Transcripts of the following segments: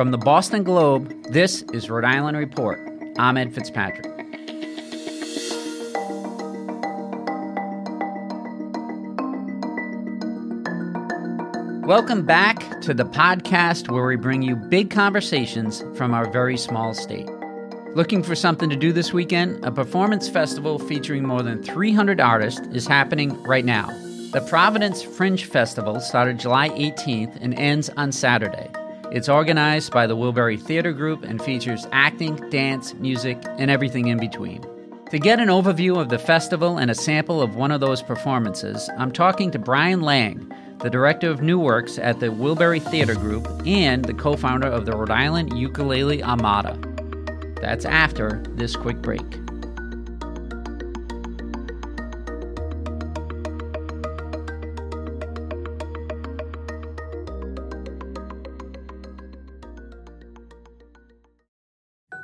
From the Boston Globe, this is Rhode Island Report. I'm Ed Fitzpatrick. Welcome back to the podcast where we bring you big conversations from our very small state. Looking for something to do this weekend? A performance festival featuring more than 300 artists is happening right now. The Providence Fringe Festival started July 18th and ends on Saturday. It's organized by the Wilbury Theater Group and features acting, dance, music, and everything in between. To get an overview of the festival and a sample of one of those performances, I'm talking to Brian Lang, the director of New Works at the Wilbury Theater Group and the co founder of the Rhode Island Ukulele Armada. That's after this quick break.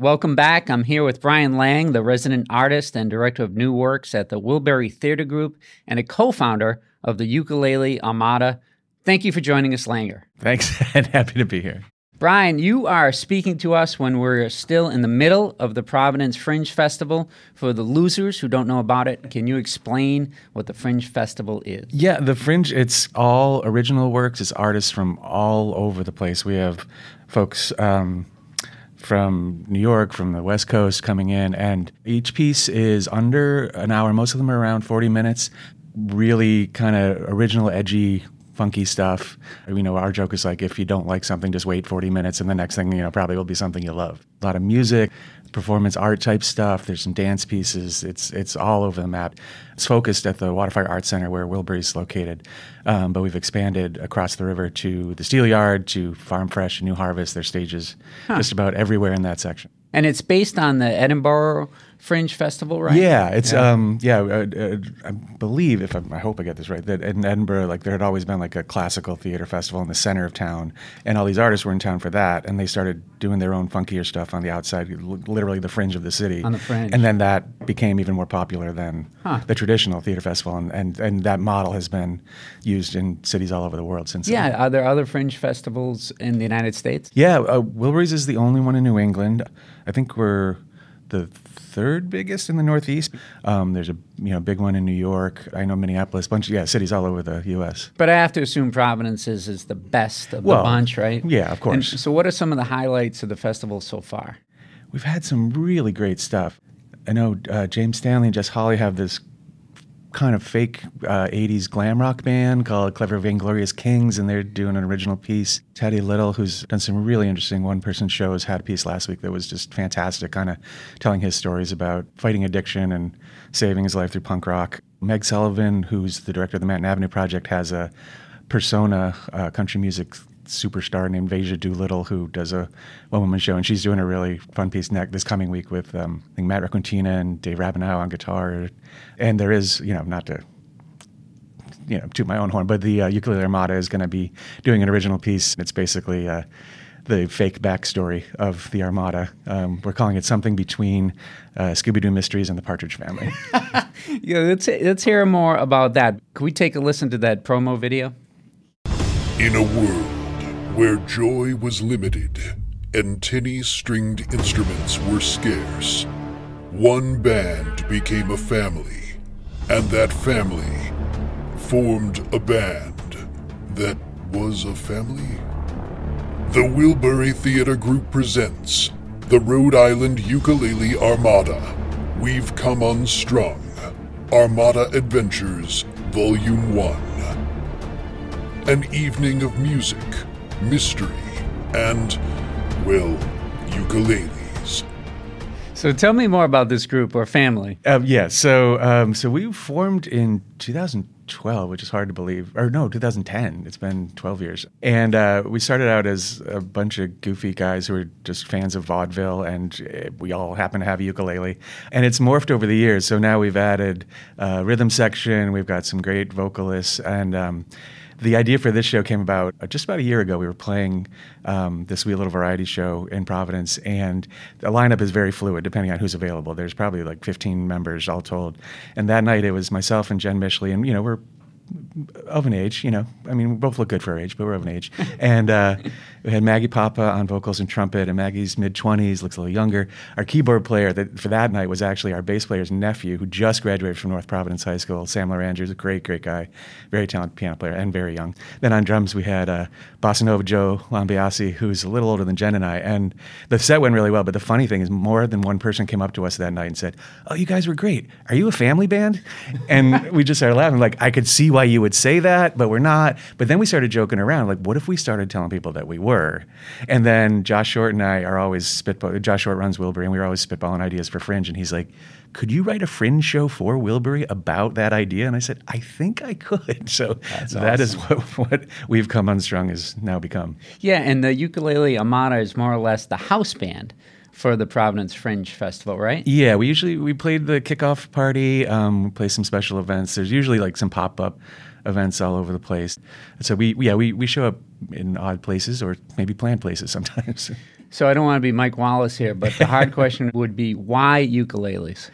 Welcome back. I'm here with Brian Lang, the resident artist and director of New Works at the Wilbury Theater Group and a co founder of the Ukulele Armada. Thank you for joining us, Langer. Thanks, and happy to be here. Brian, you are speaking to us when we're still in the middle of the Providence Fringe Festival. For the losers who don't know about it, can you explain what the Fringe Festival is? Yeah, the Fringe, it's all original works. It's artists from all over the place. We have folks um, from New York, from the West Coast coming in, and each piece is under an hour. Most of them are around 40 minutes. Really kind of original, edgy, funky stuff. You know, our joke is like, if you don't like something, just wait 40 minutes, and the next thing, you know, probably will be something you love. A lot of music, performance art type stuff. There's some dance pieces. It's it's all over the map. It's focused at the Waterfire Art Center where Wilbury's located, um, but we've expanded across the river to the Steel Yard, to Farm Fresh, and New Harvest. There's stages huh. just about everywhere in that section. And it's based on the Edinburgh Fringe Festival, right? Yeah, it's yeah. um yeah, uh, uh, I believe if I'm, i hope I get this right that in Edinburgh like there had always been like a classical theater festival in the center of town, and all these artists were in town for that, and they started doing their own funkier stuff on the outside, literally the fringe of the city. On the fringe, and then that became even more popular than huh. the traditional theater festival, and, and and that model has been used in cities all over the world since. Yeah, then. are there other fringe festivals in the United States? Yeah, uh, Wilbury's is the only one in New England. I think we're the third biggest in the Northeast. Um, there's a you know big one in New York. I know Minneapolis, bunch of yeah cities all over the U.S. But I have to assume Providence is, is the best of well, the bunch, right? Yeah, of course. And so, what are some of the highlights of the festival so far? We've had some really great stuff. I know uh, James Stanley and Jess Holly have this kind of fake uh, 80s glam rock band called Clever Vainglorious Kings, and they're doing an original piece. Teddy Little, who's done some really interesting one person shows, had a piece last week that was just fantastic, kind of telling his stories about fighting addiction and saving his life through punk rock. Meg Sullivan, who's the director of the Manton Avenue Project, has a persona uh, country music superstar named Veja Doolittle who does a one woman show, and she's doing a really fun piece next this coming week with um, I think Matt Racontina and Dave Rabinow on guitar. And there is, you know, not to you know toot my own horn, but the uh, Ukulele Armada is going to be doing an original piece. It's basically uh, the fake backstory of the Armada. Um, we're calling it something between uh, Scooby Doo Mysteries and the Partridge Family. yeah, let's let's hear more about that. Can we take a listen to that promo video? In a world where joy was limited, and tinny stringed instruments were scarce, one band became a family, and that family formed a band that was a family. The Wilbury Theater Group presents the Rhode Island Ukulele Armada. We've come unstrung. Armada Adventures, Volume 1. An evening of music, mystery, and, well, ukuleles. So tell me more about this group or family. Uh, yeah, so um, so we formed in 2012, which is hard to believe. Or no, 2010. It's been 12 years. And uh, we started out as a bunch of goofy guys who were just fans of vaudeville, and uh, we all happen to have a ukulele. And it's morphed over the years. So now we've added a rhythm section. We've got some great vocalists, and um, the idea for this show came about uh, just about a year ago. We were playing um, this wee little variety show in Providence, and the lineup is very fluid depending on who's available. There's probably like 15 members all told. And that night it was myself and Jen Mishley, and you know we're of an age, you know. I mean, we both look good for our age, but we're of an age. and uh, we had Maggie Papa on vocals and trumpet, and Maggie's mid 20s, looks a little younger. Our keyboard player that, for that night was actually our bass player's nephew, who just graduated from North Providence High School. Sam Larangers, a great, great guy, very talented piano player, and very young. Then on drums, we had uh, Bossa Nova Joe Lambiasi, who's a little older than Jen and I. And the set went really well, but the funny thing is, more than one person came up to us that night and said, Oh, you guys were great. Are you a family band? And we just started laughing. Like, I could see why you would say that, but we're not. But then we started joking around, like, what if we started telling people that we were? And then Josh Short and I are always spitball. Josh Short runs Wilbury, and we were always spitballing ideas for Fringe. And he's like, could you write a Fringe show for Wilbury about that idea? And I said, I think I could. So That's that is awesome. what, what we've come unstrung has now become. Yeah, and the ukulele Armada is more or less the house band for the Providence Fringe Festival, right? Yeah, we usually we played the kickoff party. Um, we play some special events. There's usually like some pop up events all over the place. So we yeah we we show up in odd places or maybe planned places sometimes. So I don't want to be Mike Wallace here, but the hard question would be why ukuleles?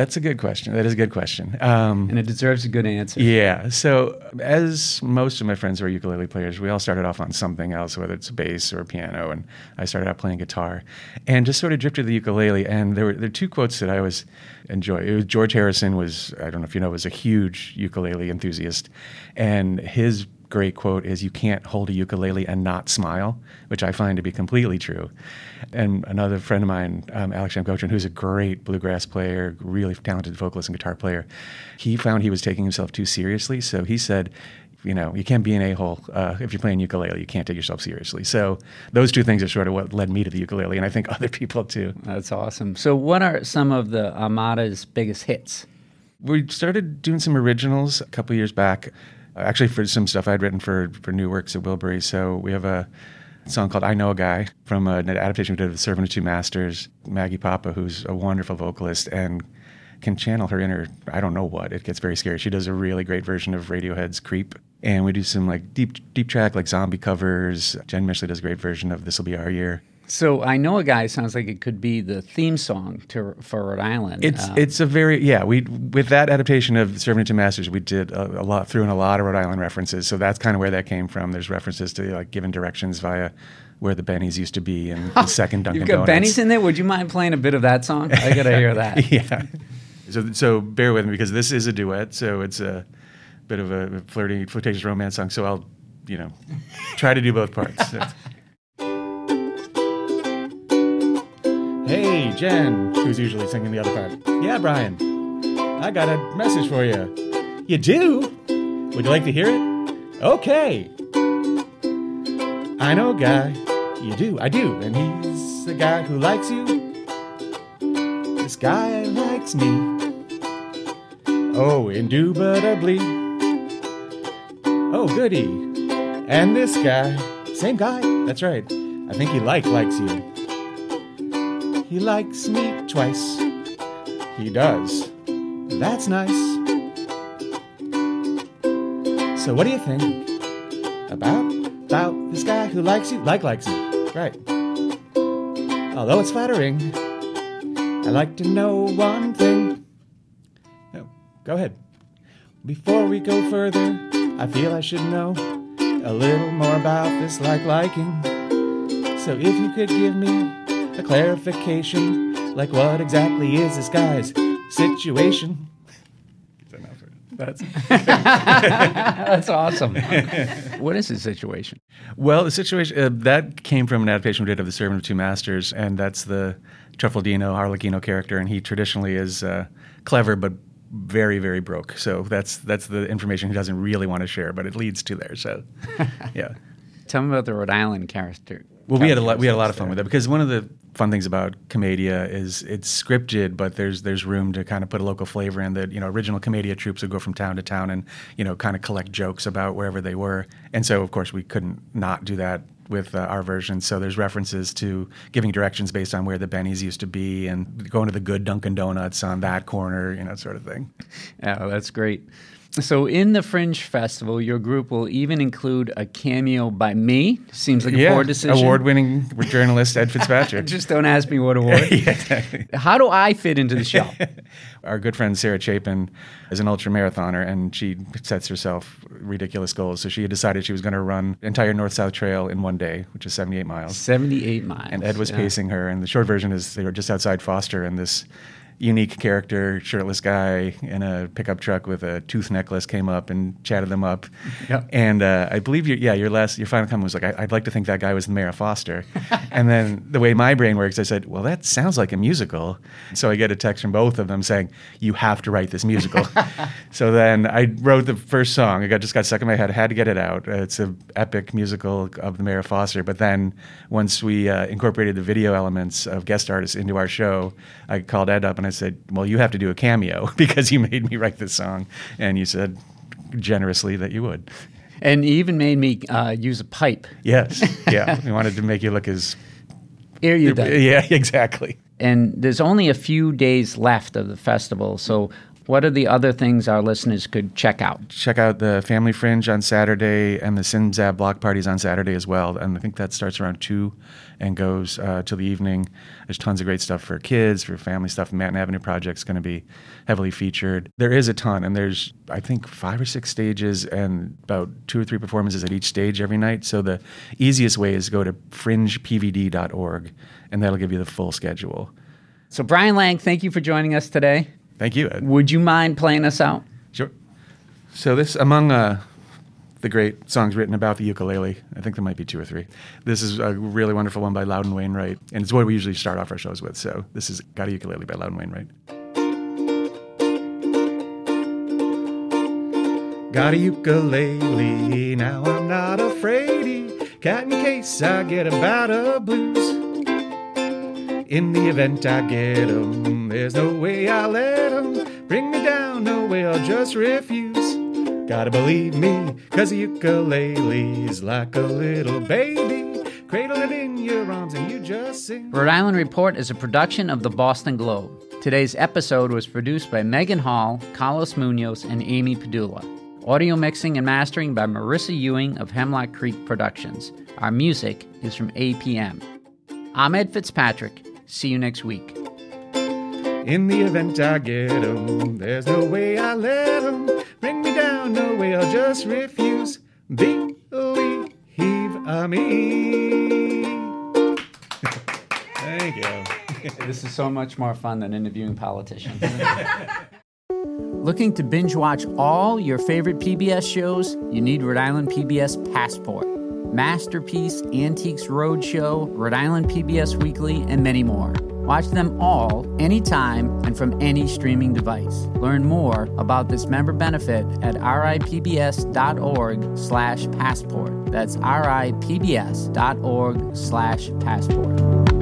That's a good question. That is a good question. Um, And it deserves a good answer. Yeah. So, as most of my friends who are ukulele players, we all started off on something else, whether it's bass or piano, and I started out playing guitar, and just sort of drifted to the ukulele. And there were there are two quotes that I always enjoy. It was George Harrison was I don't know if you know was a huge ukulele enthusiast, and his great quote is you can't hold a ukulele and not smile, which I find to be completely true. And another friend of mine, um, Alex Shamgotrin, who's a great bluegrass player, really talented vocalist and guitar player, he found he was taking himself too seriously. So he said, you know, you can't be an a-hole uh, if you're playing ukulele. You can't take yourself seriously. So those two things are sort of what led me to the ukulele, and I think other people too. That's awesome. So, what are some of the Armada's biggest hits? We started doing some originals a couple years back, Uh, actually for some stuff I'd written for for new works at Wilbury. So we have a song called "I Know a Guy" from an adaptation we did of "Servant of Two Masters." Maggie Papa, who's a wonderful vocalist and can channel her inner I don't know what. It gets very scary. She does a really great version of Radiohead's "Creep." And we do some like deep deep track like zombie covers. Jen Mishley does a great version of "This'll Be Our Year." So, I know a guy sounds like it could be the theme song to for Rhode Island. It's Um, it's a very yeah we with that adaptation of Servant to Masters we did a, a lot threw in a lot of Rhode Island references so that's kind of where that came from. There's references to like giving directions via where the Benny's used to be and the second Dunkin' You've got Donuts. Benny's in there. Would you mind playing a bit of that song? I gotta hear that. yeah. So so bear with me because this is a duet so it's a bit of a flirty flirtatious romance song so I'll you know try to do both parts. Hey, Jen, who's usually singing the other part. Yeah, Brian, I got a message for you. You do? Would you like to hear it? Okay. I know a guy. You do, I do, and he's the guy who likes you. This guy likes me. Oh, indubitably. Oh, goody. And this guy, same guy, that's right. I think he like likes you. He likes me twice. He does. That's nice. So what do you think about about this guy who likes you like likes you? Right. Although it's flattering, I like to know one thing. No, go ahead. Before we go further, I feel I should know a little more about this like liking. So if you could give me a clarification, like what exactly is this guy's situation? That's that's awesome. what is the situation? Well, the situation uh, that came from an adaptation we did of The Servant of Two Masters, and that's the Truffaldino Harlequino character, and he traditionally is uh, clever but very very broke. So that's that's the information he doesn't really want to share, but it leads to there. So, yeah. Tell me about the Rhode Island character. Well, we had a lot. We had a lot of fun with that because one of the fun things about Commedia is it's scripted, but there's there's room to kind of put a local flavor in. That you know, original Commedia troupes would go from town to town and you know kind of collect jokes about wherever they were, and so of course we couldn't not do that with uh, our version. So there's references to giving directions based on where the Benny's used to be and going to the good Dunkin' Donuts on that corner, you know, sort of thing. Oh, that's great. So, in the Fringe Festival, your group will even include a cameo by me. Seems like a yeah, poor decision. award-winning journalist Ed Fitzpatrick. Just don't ask me what award. yeah, exactly. How do I fit into the show? Our good friend Sarah Chapin is an ultra marathoner, and she sets herself ridiculous goals. So she had decided she was going to run the entire North South Trail in one day, which is 78 miles. 78 miles. And Ed was yeah. pacing her. And the short version is they were just outside Foster, and this unique character, shirtless guy in a pickup truck with a tooth necklace came up and chatted them up. Yep. And uh, I believe your yeah your last your final comment was like I, would like to think that guy was the mayor of Foster. and then the way my brain works, I said, well that sounds like a musical. So I get a text from both of them saying you have to write this musical. so then I wrote the first song. I got just got stuck in my head. I had to get it out. Uh, it's an epic musical of the mayor of Foster. But then once we uh, incorporated the video elements of guest artists into our show, I called Ed up and I said, well you have to do a cameo because you made me write this song, and you said generously that you would. And he even made me uh, use a pipe. Yes. Yeah. he wanted to make you look as. Erudite. Yeah, exactly. And there's only a few days left of the festival. So, what are the other things our listeners could check out? Check out the Family Fringe on Saturday and the Simzab block parties on Saturday as well. And I think that starts around 2 and goes uh, till the evening. There's tons of great stuff for kids, for family stuff. The Manton Avenue Project's going to be heavily featured. There is a ton, and there's, I think, five or six stages and about two or three performances at each stage every night. So the easiest way is to go to fringepvd.org, and that'll give you the full schedule. So, Brian Lang, thank you for joining us today. Thank you, Ed. Would you mind playing us out? Sure. So this among uh, the great songs written about the ukulele, I think there might be two or three. This is a really wonderful one by Loudon Wainwright, and it's what we usually start off our shows with. So this is "Got a Ukulele" by Loudon Wainwright. Got a ukulele, now I'm not afraidy. Cat in case I get a bout of blues. In the event I get 'em, there's no way I'll let 'em bring me down, no way I'll just refuse. Gotta believe me, cause a ukulele's like a little baby. Cradle it in your arms and you just sing. Rhode Island Report is a production of the Boston Globe. Today's episode was produced by Megan Hall, Carlos Munoz, and Amy Padula. Audio mixing and mastering by Marissa Ewing of Hemlock Creek Productions. Our music is from APM. I'm Ed Fitzpatrick. See you next week. In the event I get 'em, there's no way I let 'em bring me down, no way I'll just refuse. Believe a me. Thank you. This is so much more fun than interviewing politicians. Looking to binge watch all your favorite PBS shows? You need Rhode Island PBS Passport. Masterpiece, Antiques Roadshow, Rhode Island PBS Weekly, and many more. Watch them all anytime and from any streaming device. Learn more about this member benefit at ripbs.org slash passport. That's ripbs.org slash passport.